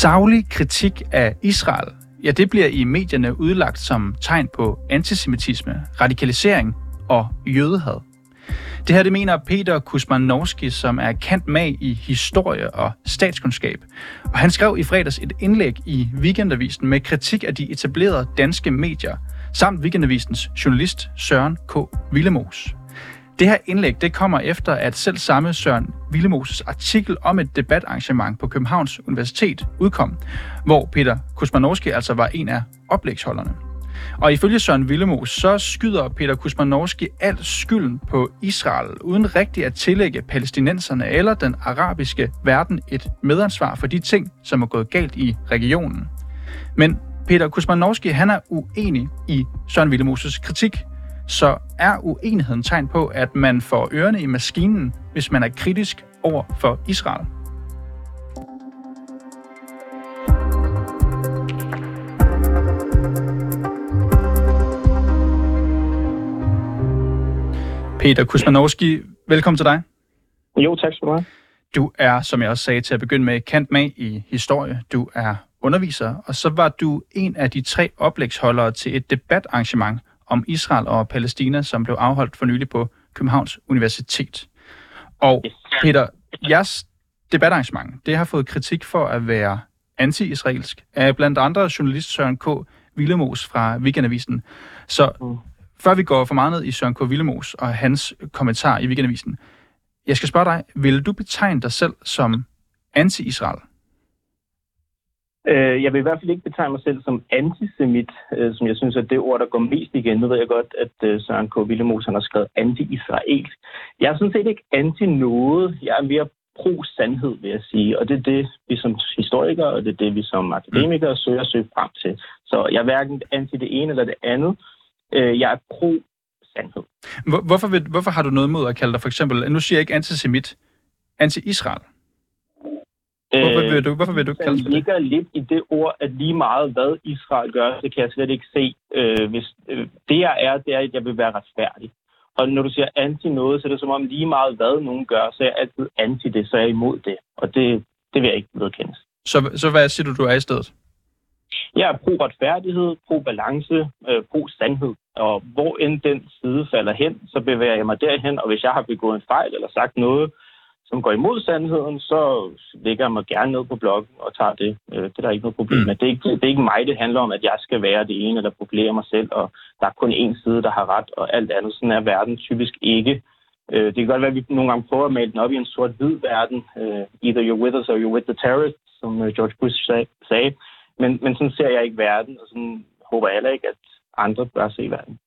Savlig kritik af Israel, ja, det bliver i medierne udlagt som tegn på antisemitisme, radikalisering og jødehad. Det her det mener Peter Kusmanowski, som er kendt mag i historie og statskundskab. Og han skrev i fredags et indlæg i Weekendavisen med kritik af de etablerede danske medier, samt Weekendavisens journalist Søren K. Villemos. Det her indlæg det kommer efter, at selv samme Søren Villemoses artikel om et debatarrangement på Københavns Universitet udkom, hvor Peter Kusmanowski altså var en af oplægsholderne. Og ifølge Søren Villemos, så skyder Peter Kusmanowski alt skylden på Israel, uden rigtigt at tillægge palæstinenserne eller den arabiske verden et medansvar for de ting, som er gået galt i regionen. Men Peter Kusmanowski, han er uenig i Søren Villemoses kritik, så er uenigheden tegn på, at man får ørerne i maskinen, hvis man er kritisk over for Israel. Peter Kusmanowski, velkommen til dig. Jo, tak skal du have. Du er, som jeg også sagde til at begynde med, kendt med i historie. Du er underviser, og så var du en af de tre oplægsholdere til et debatarrangement om Israel og Palæstina, som blev afholdt for nylig på Københavns Universitet. Og Peter, jeres debatarrangement, det har fået kritik for at være anti-israelsk af blandt andre journalist Søren K. Villemos fra Weekendavisen. Så mm. før vi går for meget ned i Søren K. Villemos og hans kommentar i Weekendavisen, jeg skal spørge dig, vil du betegne dig selv som anti-Israel? Øh, jeg vil i hvert fald ikke betegne mig selv som antisemit, øh, som jeg synes er det ord, der går mest igen. Nu ved jeg godt, at øh, Søren K. Villemos har skrevet anti-israel. Jeg er sådan set ikke anti-noget. Jeg er mere pro-sandhed, vil jeg sige. Og det er det, vi som historikere, og det er det, vi som akademikere søger at søge frem til. Så jeg er hverken anti det ene eller det andet. Jeg er pro sandhed. Hvorfor, vil, hvorfor har du noget mod at kalde dig for eksempel, nu siger jeg ikke antisemit, anti-Israel? Hvorfor vil du, hvorfor vil du kalde det? ligger lidt i det ord, at lige meget hvad Israel gør, det kan jeg slet ikke se. Øh, hvis, øh, det jeg er, det er, at jeg vil være retfærdig. Og når du siger anti noget, så er det som om lige meget hvad nogen gør, så er jeg altid anti det, så er jeg imod det. Og det, det vil jeg ikke vedkende. Så, så hvad siger du, du er i stedet? Jeg er pro-retfærdighed, pro-balance, øh, pro-sandhed. Og hvor end den side falder hen, så bevæger jeg mig derhen. Og hvis jeg har begået en fejl eller sagt noget, som går imod sandheden, så lægger jeg mig gerne ned på bloggen og tager det. Øh, det er der ikke noget problem med. Det er ikke, det er ikke mig, det handler om, at jeg skal være det ene eller profilere mig selv, og der er kun én side, der har ret, og alt andet. Sådan er verden typisk ikke. Øh, det kan godt være, at vi nogle gange prøver at male den op i en sort-hvid verden. Øh, either you're with us or you're with the terrorists, som George Bush sagde. Men, men sådan ser jeg ikke verden, og sådan håber jeg heller ikke, at andre bør se verden.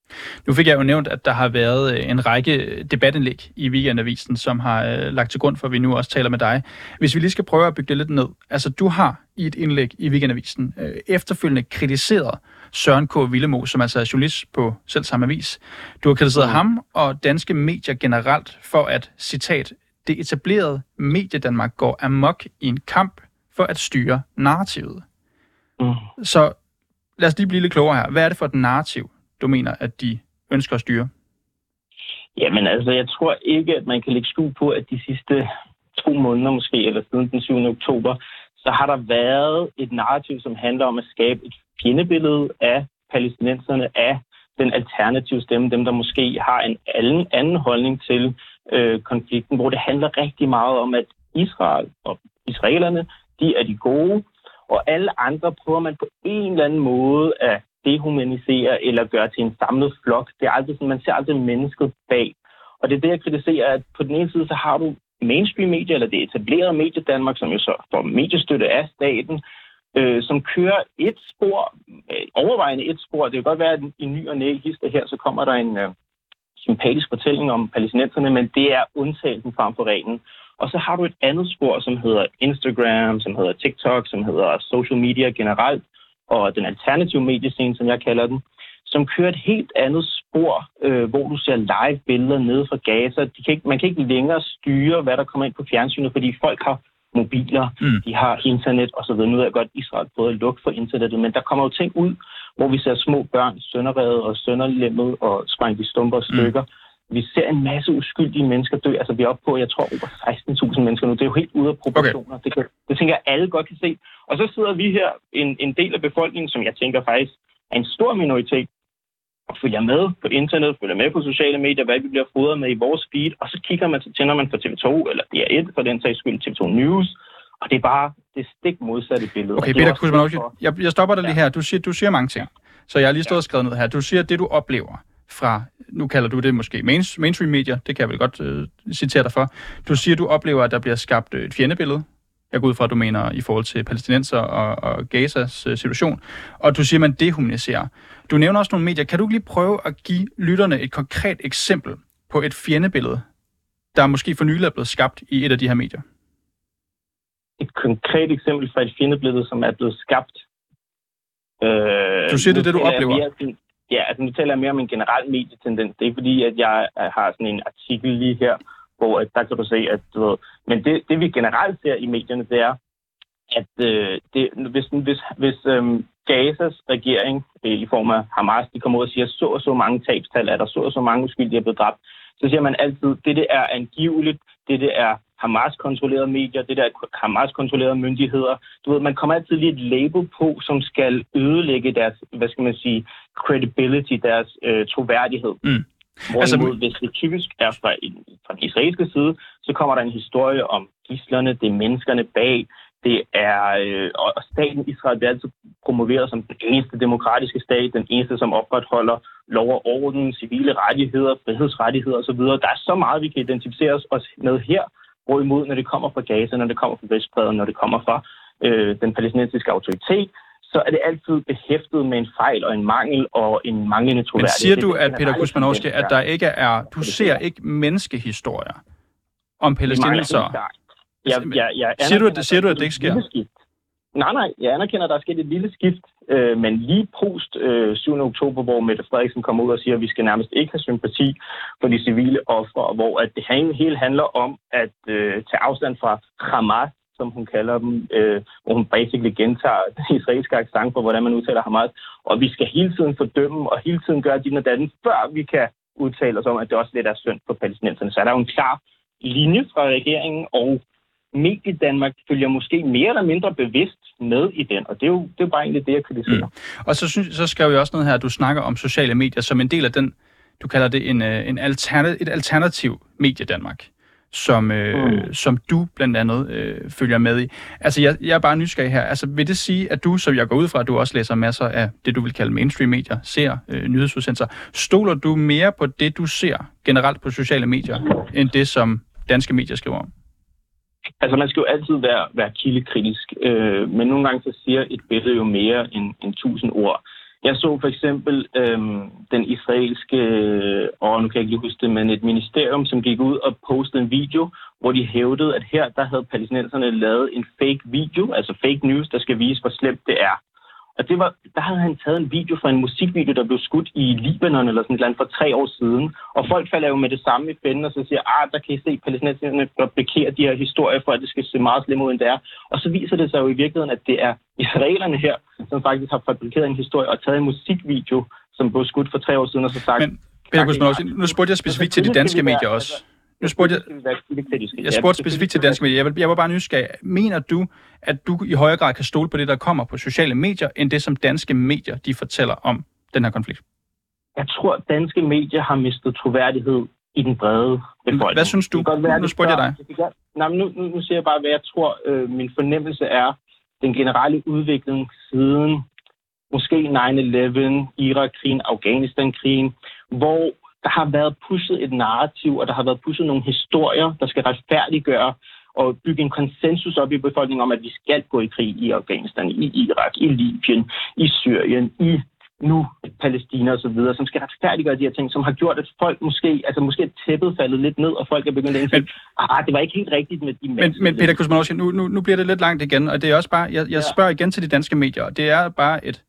Nu fik jeg jo nævnt, at der har været øh, en række debatindlæg i Weekendavisen, som har øh, lagt til grund for, at vi nu også taler med dig. Hvis vi lige skal prøve at bygge det lidt ned. Altså, du har i et indlæg i Weekendavisen øh, efterfølgende kritiseret Søren K. Villemo, som altså er journalist på selv samme avis. Du har kritiseret mm. ham og danske medier generelt for at, citat, det etablerede mediedanmark går amok i en kamp for at styre narrativet. Mm. Så lad os lige blive lidt klogere her. Hvad er det for et narrativ, du mener, at de ønsker at styre? Jamen altså, jeg tror ikke, at man kan lægge skue på, at de sidste to måneder måske, eller siden den 7. oktober, så har der været et narrativ, som handler om at skabe et fjendebillede af palæstinenserne, af den alternative stemme, dem der måske har en anden, anden holdning til øh, konflikten, hvor det handler rigtig meget om, at Israel og israelerne, de er de gode, og alle andre prøver man på en eller anden måde at dehumanisere eller gøre til en samlet flok. Det er aldrig sådan, man ser aldrig mennesket bag. Og det er det, jeg kritiserer, at på den ene side, så har du mainstream medier, eller det etablerede medie Danmark, som jo så får mediestøtte af staten, øh, som kører et spor, øh, overvejende et spor. Det kan godt være, at i ny og næ hister her, så kommer der en øh, sympatisk fortælling om palæstinenserne, men det er undtagelsen frem for reglen. Og så har du et andet spor, som hedder Instagram, som hedder TikTok, som hedder social media generelt, og den alternative mediescene, som jeg kalder den, som kører et helt andet spor, øh, hvor du ser live billeder nede fra Gaza. De kan ikke, man kan ikke længere styre, hvad der kommer ind på fjernsynet, fordi folk har mobiler, mm. de har internet osv. Nu er jeg godt, at Israel prøvet at lukke for internettet, men der kommer jo ting ud, hvor vi ser små børn sønderrevet og sønderlemmet og sprængt i stumper og stykker. Mm. Vi ser en masse uskyldige mennesker dø. Altså, vi er oppe på, jeg tror, over 16.000 mennesker nu. Det er jo helt ude af proportioner. Okay. Det, kan, det tænker jeg, alle godt kan se. Og så sidder vi her, en, en del af befolkningen, som jeg tænker faktisk er en stor minoritet, og følger med på internet, følger med på sociale medier, hvad vi bliver fodret med i vores feed, og så kigger man, så tænder man på TV2 eller DR1 for den sags skyld, TV2 News, og det er bare det stik modsatte billede. Okay, Peter Kusmanowski, jeg, jeg stopper dig lige her. Du siger, du siger mange ting. Så jeg har lige stået og skrevet ned her. Du siger, at det du oplever fra, nu kalder du det måske mainstream medier, det kan jeg vel godt øh, citere dig for. Du siger, du oplever, at der bliver skabt øh, et fjendebillede. Jeg går ud fra, at du mener i forhold til palæstinenser og, og Gazas øh, situation. Og du siger, at man dehumaniserer. Du nævner også nogle medier. Kan du lige prøve at give lytterne et konkret eksempel på et fjendebillede, der måske for nylig er blevet skabt i et af de her medier? Et konkret eksempel fra et fjendebillede, som er blevet skabt Øh, du siger, det er det, du oplever? Mere, ja, altså nu taler jeg mere om en generel medietendens. Det er fordi, at jeg øh, har sådan en artikel lige her, hvor at, der kan du se, at du ved, men det, det vi generelt ser i medierne, det er, at øh, det, hvis, hvis, hvis øhm, Gazas regering øh, i form af Hamas, de kommer ud og siger, så og så mange tabstal er der, så og så mange uskyldige er blevet dræbt, så siger man altid, det det er angiveligt, det det er Hamas-kontrollerede medier, det der Hamas-kontrollerede myndigheder. Du ved, man kommer altid lige et label på, som skal ødelægge deres, hvad skal man sige, credibility, deres øh, troværdighed. Mm. Hvorimod, altså, hvis det typisk er fra, fra den israelske side, så kommer der en historie om gislerne, det er menneskerne bag, det er, øh, og staten Israel bliver altid promoveret som den eneste demokratiske stat, den eneste, som opretholder lov og orden, civile rettigheder, frihedsrettigheder osv. Der er så meget, vi kan identificere os med her, Hvorimod, når det kommer fra Gaza, når det kommer fra Vestbreden, når det kommer fra øh, den palæstinensiske autoritet, så er det altid behæftet med en fejl og en mangel og en manglende troværdighed. Men siger du, at Peter Kusmanowski, at der ikke er, du ser ikke menneskehistorier om palæstinenser? Ja, ja, ja, siger du, at, siger du, at det ikke sker? Nej, nej, jeg anerkender, at der er sket et lille skift, øh, men lige post øh, 7. oktober, hvor Mette Frederiksen kommer ud og siger, at vi skal nærmest ikke have sympati for de civile ofre, hvor at det hele handler om at øh, tage afstand fra Hamas, som hun kalder dem, øh, hvor hun basically gentager den israelske accent på, hvordan man udtaler Hamas, og vi skal hele tiden fordømme og hele tiden gøre din og datten, før vi kan udtale os om, at det også lidt er synd for palæstinenserne. Så er der jo en klar linje fra regeringen og medie Danmark følger måske mere eller mindre bevidst med i den, og det er jo, det er bare egentlig det, jeg kritiserer. Mm. Og så, synes, så skrev jeg også noget her, at du snakker om sociale medier som en del af den, du kalder det en, øh, en alternativ, et alternativ medie Danmark som, øh, mm. som du blandt andet øh, følger med i. Altså, jeg, jeg er bare nysgerrig her. Altså, vil det sige, at du, som jeg går ud fra, at du også læser masser af det, du vil kalde mainstream-medier, ser øh, nyhedsudsendelser, stoler du mere på det, du ser generelt på sociale medier, end det, som danske medier skriver om? Altså, man skal jo altid være, være kildekritisk, øh, men nogle gange så siger et billede jo mere end, end tusind ord. Jeg så for eksempel øh, den israelske, og nu kan jeg ikke lige huske det, men et ministerium, som gik ud og postede en video, hvor de hævdede, at her der havde palæstinenserne lavet en fake video, altså fake news, der skal vise, hvor slemt det er. Og det var, der havde han taget en video fra en musikvideo, der blev skudt i Libanon eller sådan et land for tre år siden. Og folk falder jo med det samme i fænden og så siger, ah, der kan I se, palæstinenserne fabrikerer de her historier for, at det skal se meget slemt ud, end det er. Og så viser det sig jo i virkeligheden, at det er israelerne her, som faktisk har fabrikeret en historie og taget en musikvideo, som blev skudt for tre år siden, og så sagt... Men, Peter nu spurgte jeg specifikt til de danske medier også. Nu spurgte jeg, jeg spurgte specifikt til danske medier. Jeg, vil, jeg var bare nysgerrig. Mener du, at du i højere grad kan stole på det, der kommer på sociale medier, end det, som danske medier de fortæller om den her konflikt? Jeg tror, at danske medier har mistet troværdighed i den brede befolkning. Hvad synes du? Være, nu spurgte jeg dig. nej, men nu, nu, nu siger jeg bare, hvad jeg tror, øh, min fornemmelse er, den generelle udvikling siden måske 9-11, Irak-krigen, Afghanistan-krigen, hvor der har været pushet et narrativ, og der har været pushet nogle historier, der skal retfærdiggøre og bygge en konsensus op i befolkningen om, at vi skal gå i krig i Afghanistan, i Irak, i Libyen, i Syrien, i nu Palæstina og så videre, som skal retfærdiggøre de her ting, som har gjort, at folk måske, altså måske tæppet faldet lidt ned, og folk er begyndt at indse, ah, det var ikke helt rigtigt med de Men, men Peter Kusmanowski, nu, nu, nu bliver det lidt langt igen, og det er også bare, jeg, jeg ja. spørger igen til de danske medier, og det er bare et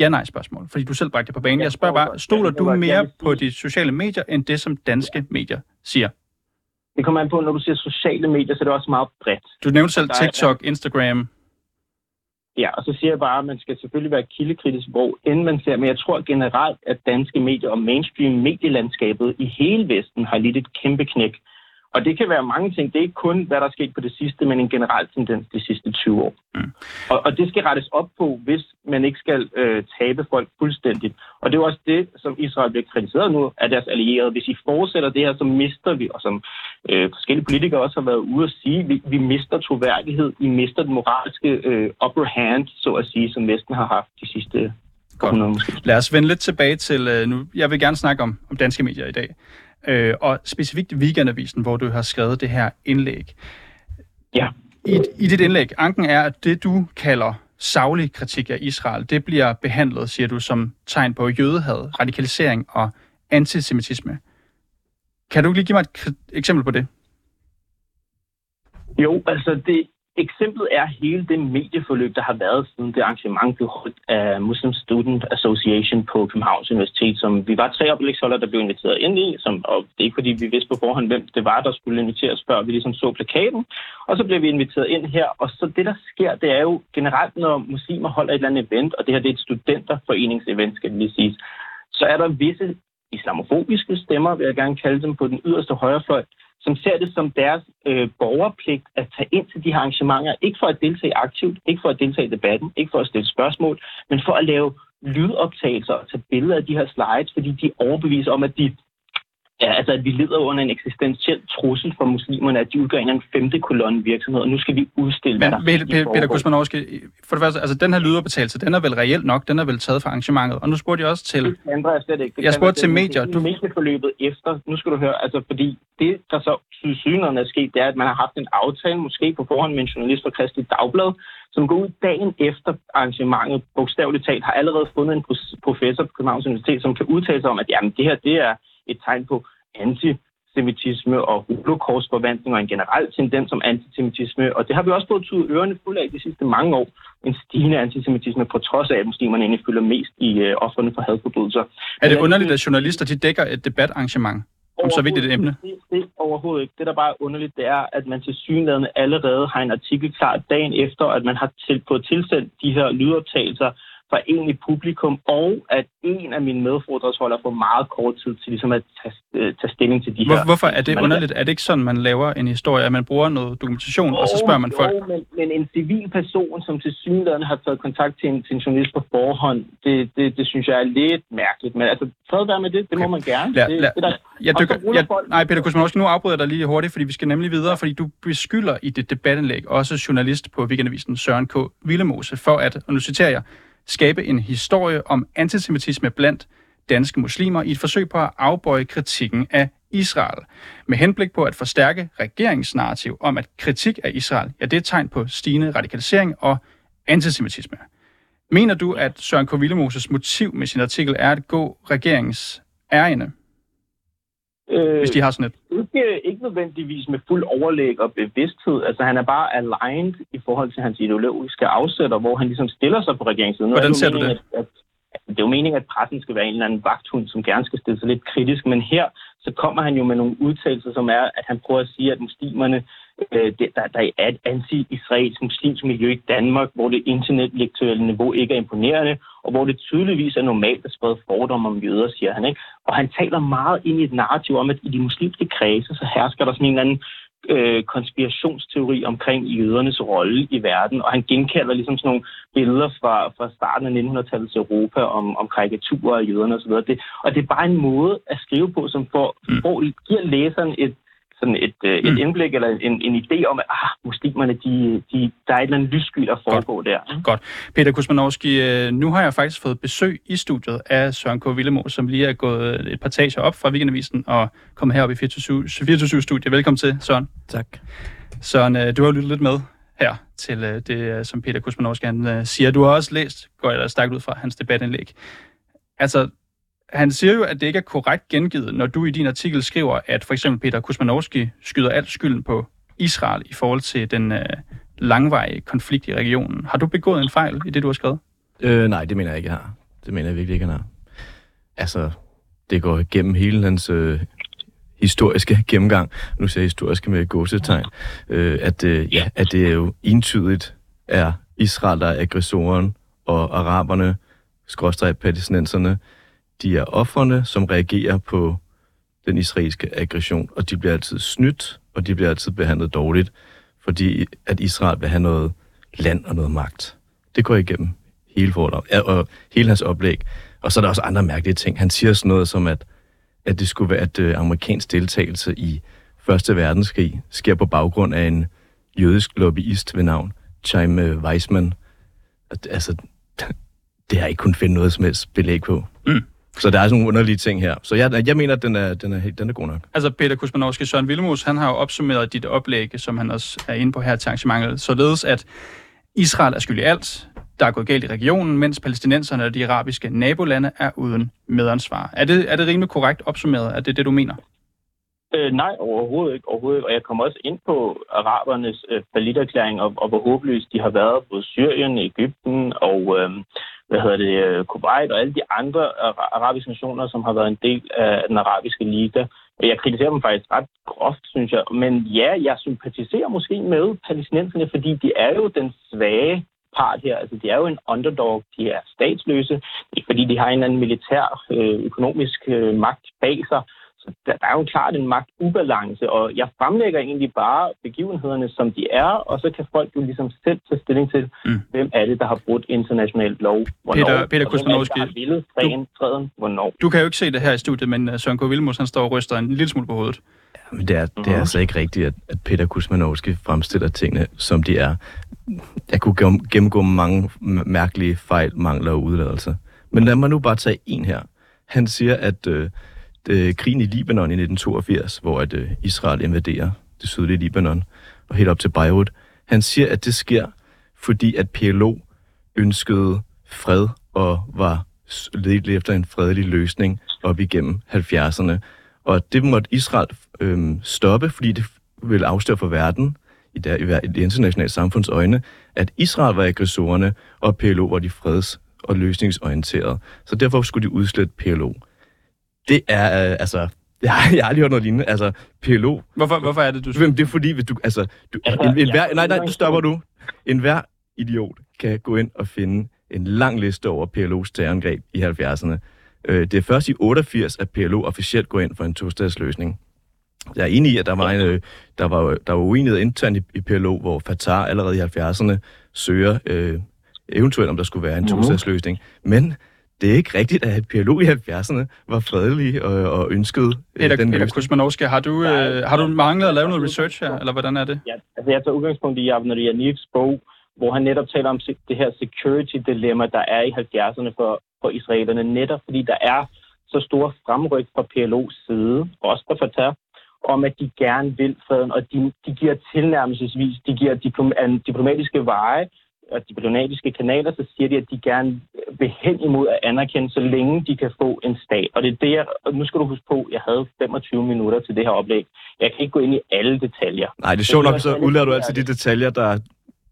ja-nej-spørgsmål, fordi du selv bragte det på banen. Jeg spørger bare, stoler du mere på de sociale medier, end det, som danske medier siger? Det kommer an på, når du siger sociale medier, så er det også meget bredt. Du nævnte selv TikTok, Instagram. Ja, og så siger jeg bare, at man skal selvfølgelig være kildekritisk, hvor end man ser, men jeg tror generelt, at danske medier og mainstream medielandskabet i hele Vesten har lidt et kæmpe knæk. Og det kan være mange ting. Det er ikke kun, hvad der er sket på det sidste, men en generel tendens de sidste 20 år. Mm. Og, og det skal rettes op på, hvis man ikke skal øh, tabe folk fuldstændigt. Og det er også det, som Israel bliver kritiseret nu af deres allierede. Hvis I fortsætter det her, så mister vi, og som øh, forskellige politikere også har været ude at sige, vi, vi mister troværdighed, vi mister den moralske øh, upper hand, så at sige, som Vesten har haft de sidste Godt. Måske. Lad os vende lidt tilbage til, øh, nu, jeg vil gerne snakke om, om danske medier i dag øh, og specifikt Weekendavisen, hvor du har skrevet det her indlæg. Ja. I, I dit indlæg, anken er, at det du kalder savlig kritik af Israel, det bliver behandlet, siger du, som tegn på jødehad, radikalisering og antisemitisme. Kan du lige give mig et eksempel på det? Jo, altså det, Eksemplet er hele det medieforløb, der har været siden det arrangement blev holdt af Muslim Student Association på Københavns Universitet, som vi var tre oplægsholdere, der blev inviteret ind i, som, og det er ikke fordi, vi vidste på forhånd, hvem det var, der skulle inviteres, før vi ligesom så plakaten. Og så blev vi inviteret ind her, og så det, der sker, det er jo generelt, når muslimer holder et eller andet event, og det her det er et studenterforeningsevent, skal det lige sige, så er der visse islamofobiske stemmer, vil jeg gerne kalde dem, på den yderste højrefløj, som ser det som deres øh, borgerpligt at tage ind til de her arrangementer, ikke for at deltage aktivt, ikke for at deltage i debatten, ikke for at stille spørgsmål, men for at lave lydoptagelser og tage billeder af de her slides, fordi de overbeviser om, at de Ja, altså at vi lider under en eksistentiel trussel for muslimerne, at de udgør en femte kolonne virksomhed, og nu skal vi udstille, Men, hvad der Peter, Peter Kusmanovski, for det første, altså den her lydoptagelse, den er vel reelt nok, den er vel taget fra arrangementet, og nu spurgte jeg også til... Det ændrer jeg slet ikke. Det jeg spurgte til medier. Du... Medieforløbet efter, nu skal du høre, altså fordi det, der så synligheden er sket, det er, at man har haft en aftale, måske på forhånd med en journalist fra Kristi Dagblad, som går ud dagen efter arrangementet, bogstaveligt talt, har allerede fundet en professor på Københavns Universitet, som kan udtale sig om, at jamen, det her det er et tegn på antisemitisme og holocaustforvandling og en generel tendens om antisemitisme. Og det har vi også fået tudet ørerne fulde af de sidste mange år. En stigende antisemitisme, på trods af, at muslimerne egentlig fylder mest i øh, offerne for hadforbrydelser. Er det underligt, at journalister de dækker et debatarrangement? om så vigtigt et emne? Det, det overhovedet ikke. Det, der bare er underligt, det er, at man til synligheden allerede har en artikel klar dagen efter, at man har til, fået tilsendt de her lydoptagelser fra egentlig publikum, og at en af mine medforedragsholdere får meget kort tid til ligesom at tage, øh, tage stilling til de Hvor, her. Hvorfor er det underligt? Er det ikke sådan, man laver en historie, at man bruger noget dokumentation, jo, og så spørger man folk? Jo, men, men en civil person, som til synligheden har taget kontakt til en, til en journalist på forhånd, det, det, det synes jeg er lidt mærkeligt. Men altså, fred være med det, det okay. må man gerne. Lad, lad, det, det der, jeg dykker, jeg, nej, Peter Kusmanowski, nu afbryder jeg dig lige hurtigt, fordi vi skal nemlig videre, fordi du beskylder i dit debatindlæg også journalist på Weekendavisen Søren K. Villemose for at, og nu citerer jeg, skabe en historie om antisemitisme blandt danske muslimer i et forsøg på at afbøje kritikken af Israel, med henblik på at forstærke regeringsnarrativ om, at kritik af Israel, ja, det er et tegn på stigende radikalisering og antisemitisme. Mener du, at Søren K. Villemoses motiv med sin artikel er at gå regeringens ærende? Øh, hvis de har sådan et? Ikke, ikke nødvendigvis med fuld overlæg og bevidsthed. Altså han er bare aligned i forhold til hans ideologiske afsætter, hvor han ligesom stiller sig på regeringssiden. Hvordan ser du det? At, at, det er jo meningen, at pressen skal være en eller anden vagthund, som gerne skal stille sig lidt kritisk, men her så kommer han jo med nogle udtalelser, som er, at han prøver at sige, at muslimerne, øh, der, der er et anti-israelsk muslimsk miljø i Danmark, hvor det intellektuelle niveau ikke er imponerende, og hvor det tydeligvis er normalt at sprede fordomme om jøder, siger han. Ikke? Og han taler meget ind i et narrativ om, at i de muslimske kredse, så hersker der sådan en eller anden øh, konspirationsteori omkring jødernes rolle i verden, og han genkalder ligesom sådan nogle billeder fra, fra starten af 1900-tallets Europa om, om karikaturer af jøderne osv. Det, og det er bare en måde at skrive på, som får, mm. får, giver læseren et, sådan et, øh, et mm. indblik eller en, en idé om, at ah, muslimerne, de, de, der er et eller andet lyssky, der foregår Godt. der. Godt. Peter Kusmanowski, øh, nu har jeg faktisk fået besøg i studiet af Søren K. Villemo, som lige er gået et par tager op fra Weekendavisen og kommet herop i 24-7-studiet. Velkommen til, Søren. Tak. Søren, øh, du har lyttet lidt med her til det, som Peter Kusmanowski han, siger. Du har også læst, går jeg da stærkt ud fra, hans debatindlæg. Altså, han siger jo, at det ikke er korrekt gengivet, når du i din artikel skriver, at for eksempel Peter Kusmanowski skyder alt skylden på Israel i forhold til den øh, langvarige konflikt i regionen. Har du begået en fejl i det, du har skrevet? Øh, nej, det mener jeg ikke, jeg har. Det mener jeg virkelig ikke, han har. Altså, det går igennem hele hans øh, historiske gennemgang, nu siger jeg historiske med gåsetegn, øh, at, øh, ja, at det jo entydigt er Israel, der er aggressoren, og araberne, skråstrej palæstinenserne, de er offrene, som reagerer på den israelske aggression, og de bliver altid snydt, og de bliver altid behandlet dårligt, fordi at Israel vil have noget land og noget magt. Det går igennem hele forholdet, og hele hans oplæg. Og så er der også andre mærkelige ting. Han siger sådan noget som, at, at det skulle være, at øh, amerikansk deltagelse i Første Verdenskrig sker på baggrund af en jødisk lobbyist ved navn Chaim øh, Weissman. Altså, det har jeg ikke kun finde noget som helst belæg på. Mm. Så der er sådan nogle underlige ting her. Så jeg, jeg mener, at den er, den er, den er god nok. Altså Peter Kusmanowski, Søren Villemus, han har jo opsummeret dit oplæg, som han også er inde på her til arrangementet, således at Israel er skyld i alt, der er gået galt i regionen, mens palæstinenserne og de arabiske nabolande er uden medansvar. Er det, er det rimelig korrekt opsummeret? Er det det, du mener? Øh, nej, overhovedet ikke, overhovedet ikke. Og jeg kommer også ind på arabernes øh, falliterklæring, og, og hvor håbløst de har været, både Syrien, Ægypten og øh, hvad hedder det, øh, Kuwait og alle de andre arabiske nationer, som har været en del af den arabiske liga. Jeg kritiserer dem faktisk ret groft, synes jeg. Men ja, jeg sympatiserer måske med palæstinenserne, fordi de er jo den svage part her. Altså, de er jo en underdog. De er statsløse, fordi de har en eller anden militær, øh, økonomisk øh, magt bag sig. Så der, der er jo klart en magtubalance, og jeg fremlægger egentlig bare begivenhederne, som de er, og så kan folk jo ligesom selv tage stilling til, mm. hvem er det, der har brudt international lov, hvornår, Peter, Peter Kusmanowski, du, hvornår. Du kan jo ikke se det her i studiet, men uh, Søren K. Vilmos, han står og ryster en lille smule på hovedet. Ja, men det er, det er uh-huh. altså ikke rigtigt, at, at Peter Kusmanowski fremstiller tingene, som de er. Jeg kunne gennemgå mange mærkelige fejl, mangler og udladelser. Men lad mig nu bare tage en her. Han siger, at... Øh, øh, krigen i Libanon i 1982, hvor at, øh, Israel invaderer det sydlige Libanon og helt op til Beirut. Han siger, at det sker, fordi at PLO ønskede fred og var ledt efter en fredelig løsning op igennem 70'erne. Og det måtte Israel øh, stoppe, fordi det ville afsløre for verden, i det, i det internationale samfunds øjne, at Israel var aggressorerne, og PLO var de freds- og løsningsorienterede. Så derfor skulle de udslette PLO det er, øh, altså, jeg har, jeg har aldrig hørt noget lignende. Altså, PLO. Hvorfor, hvorfor er det, du synes? Det er fordi, hvis du, altså, du, en, en hver, nej, nej, du stopper du. En hver idiot kan gå ind og finde en lang liste over PLO's terrorangreb i 70'erne. Øh, det er først i 88, at PLO officielt går ind for en to-statsløsning. Jeg er enig i, at der var, en, øh, der var, der var uenighed internt i, i PLO, hvor Fatah allerede i 70'erne søger øh, eventuelt, om der skulle være en mhm. to-statsløsning. Men det er ikke rigtigt, at PLO i 70'erne var fredelige og, og ønskede øh, Peter, den Peter Kusmanowski, har du, øh, har du manglet at lave noget research her, eller hvordan er det? Ja, altså jeg tager udgangspunkt i Avner Yanniks bog, hvor han netop taler om det her security-dilemma, der er i 70'erne for, for israelerne, netop fordi der er så store fremryk fra PLO's side, også fra Fatah, om at de gerne vil freden, og de, de giver tilnærmelsesvis, de giver diplom, diplomatiske veje og diplomatiske kanaler, så siger de, at de gerne vil hen imod at anerkende, så længe de kan få en stat. Og det er det, jeg, og nu skal du huske på, at jeg havde 25 minutter til det her oplæg. Jeg kan ikke gå ind i alle detaljer. Nej, det er sjovt nok, så udlærer du altid de detaljer, der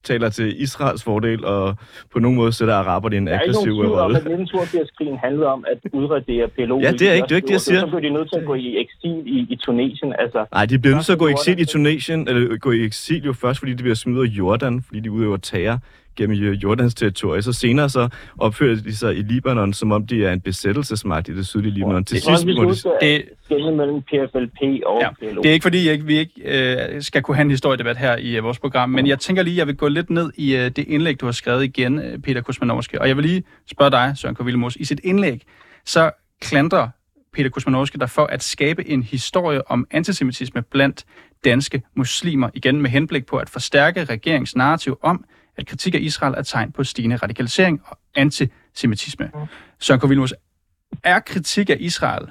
taler til Israels fordel, og på nogen måde sætter araberne en aggressiv rolle. Der er ikke nogen tvivl om, at 1982-krigen handlede om at udradere PLO. Ja, det er ikke det, er ikke det jeg siger. Så blev de nødt til at gå i eksil i, i Tunesien. Altså, Nej, de bliver nødt til at gå i eksil i Tunesien, eller gå i eksil jo først, fordi de bliver smidt ud af Jordan, fordi de udøver terror gennem Jordans territorie. Så senere så opfører de sig i Libanon, som om de er en besættelsesmagt i det sydlige Libanon. Til sidst må de... Det, mellem PFLP og ja, PLO. Det er ikke fordi, jeg, vi ikke øh, skal kunne have en historiedebat her i uh, vores program, men jeg tænker lige, jeg vil gå lidt ned i uh, det indlæg, du har skrevet igen, uh, Peter Kusmanowski. Og jeg vil lige spørge dig, Søren K. i sit indlæg, så klandrer Peter Kusmanowski der for at skabe en historie om antisemitisme blandt danske muslimer, igen med henblik på at forstærke regeringens narrativ om, at kritik af Israel er tegn på stigende radikalisering og antisemitisme. Mm. Søren Kovilmus, er kritik af Israel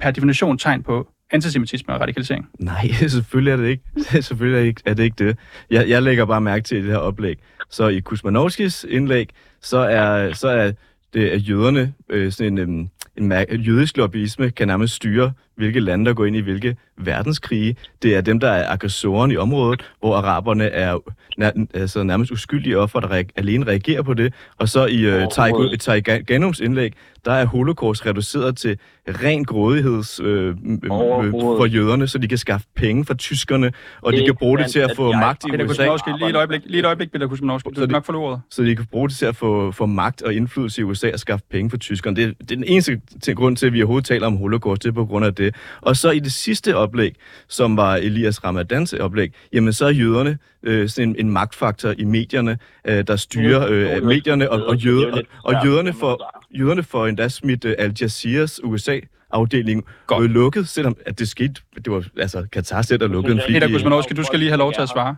per definition tegn på antisemitisme og radikalisering? Nej, selvfølgelig er det ikke. selvfølgelig er det ikke det. Jeg, jeg lægger bare mærke til det her oplæg. Så i Kusmanovskis indlæg, så er, så er det, at jøderne, øh, sådan en, øhm, en, en jødisk lobbyisme, kan nærmest styre hvilke lande, der går ind i hvilke verdenskrige. Det er dem, der er aggressoren i området, hvor araberne er nær, altså nærmest uskyldige offer, der re- alene reagerer på det. Og så i øh, Overhovedet. Taiganums indlæg, der er holocaust reduceret til ren grådigheds øh, Overhovedet. for jøderne, så de kan skaffe penge fra tyskerne, og de Det er kan bruge det til at få jeg- magt i Peter USA. Lige et øjeblik, lige et øjeblik, Peter Kusmanowski. Du nok få ordet. så de kan bruge det til at få, få magt og indflydelse i USA og skaffe penge for tyskerne. Det, det er den eneste til, grund til, at vi overhovedet taler om holocaust, det er på grund af det. Og så i det sidste oplæg, som var Elias Ramadans oplæg, jamen så er jøderne øh, sådan en, en magtfaktor i medierne, øh, der styrer øh, medierne, og, og, jøder, og, og jøderne, får, jøderne får endda smidt øh, Al Jazeeras USA-afdeling Godt. øh, lukket, selvom at det skete, det var altså Katar selv, der lukkede en fil Peter Kusmanowski, du skal lige have lov til at svare.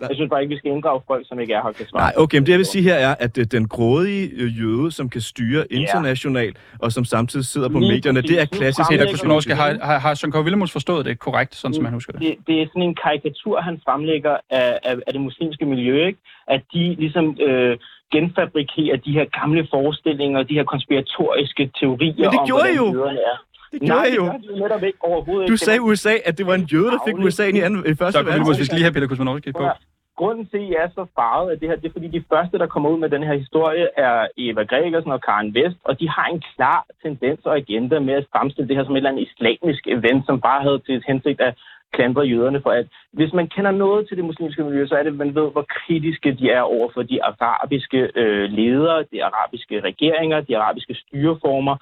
Jeg synes bare ikke, vi skal inddrage folk, som ikke er her til svar. Nej, okay, men det jeg vil sige her er, at øh, den grådige øh, jøde, som kan styre internationalt, og som samtidig sidder på Lige medierne, det er klassisk. Du- har, har, har Søren K. Willemus forstået det korrekt, sådan som han husker det? det, det er sådan en karikatur, han fremlægger af, af, af det muslimske miljø, ikke? At de ligesom øh, genfabrikerer de her gamle forestillinger, de her konspiratoriske teorier Men det om, gjorde hvordan jo. jøderne er. Det Nej, det jeg jo. gør de netop ikke overhovedet Du ikke. sagde Det USA, at det var en jøde, der fik USA ind i, anden, i første Søren K. Willemus, verdenskrig. vi skal lige have Peter Kusmanowski på. Grunden til, at I er så farvet af det her, det er fordi de første, der kommer ud med den her historie, er Eva Gregersen og Karen Vest, og de har en klar tendens og agenda med at fremstille det her som et eller andet islamisk event, som bare havde til hensigt at klandre jøderne for at hvis man kender noget til det muslimske miljø, så er det, at man ved, hvor kritiske de er over for de arabiske øh, ledere, de arabiske regeringer, de arabiske styreformer,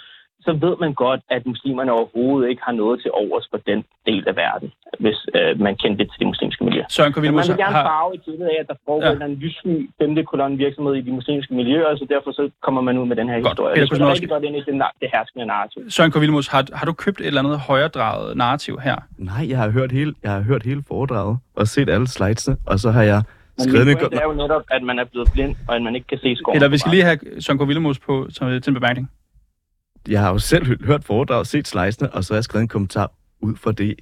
så ved man godt, at muslimerne overhovedet ikke har noget til overs for den del af verden, hvis øh, man kender det til det muslimske miljø. Søren. Men man vil gerne har... farve et billede af, at der foregår Ja. en lyssky femte kolonne virksomhed i de muslimske miljøer, så derfor så kommer man ud med den her Godt. historie. Peter Det Kusmanowski. rigtig godt ind i det, det herskende narrativ. Søren K. Willemus, har, har du købt et eller andet højredrejet narrativ her? Nej, jeg har hørt hele, jeg har hørt hele foredraget og set alle slidesene, og så har jeg Men skrevet min pointe er jo netop, at man er blevet blind, og at man ikke kan se skoven. Eller vi skal lige have Søren K. Willemus på som, til en bemærkning. Jeg har jo selv hørt foredrag, set slidesene, og så har jeg skrevet en kommentar ud fra det.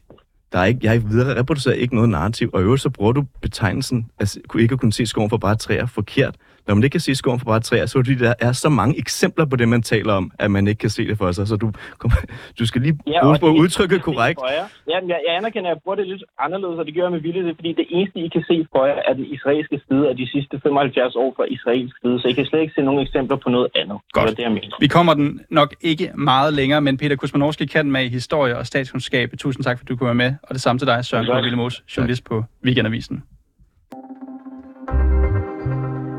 Der er ikke, jeg videre reproducerer ikke noget narrativ, og i øvrigt så bruger du betegnelsen, altså, at ikke at kunne se skoven for bare træer forkert. Når man ikke kan se skoven for bare træer, så er det fordi, der er så mange eksempler på det, man taler om, at man ikke kan se det for sig. Så du, du skal lige Ja, bruge på det- udtrykket det, korrekt. Ja, jeg, jeg anerkender, at jeg bruger det lidt anderledes, og det gør jeg med vilje, det fordi det eneste, I kan se for jer, er den israelske side af de sidste 75 år fra israelsk side, så I kan slet ikke se nogen eksempler på noget andet. Godt. Det er det, jeg mener. Vi kommer den nok ikke meget længere, men Peter Kusmanowski kan med i historie og statskundskab. Tusind tak, for du kunne være med. Og det samme til dig, Søren. Willemus, journalist på Weekendavisen.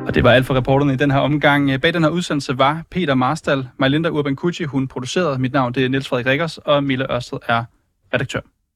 Og det var alt for reporterne i den her omgang. Bag den her udsendelse var Peter Marstal, Majlinda Urban Kucci, hun producerede. Mit navn det er Niels Frederik Rikkers, og Mille Ørsted er redaktør.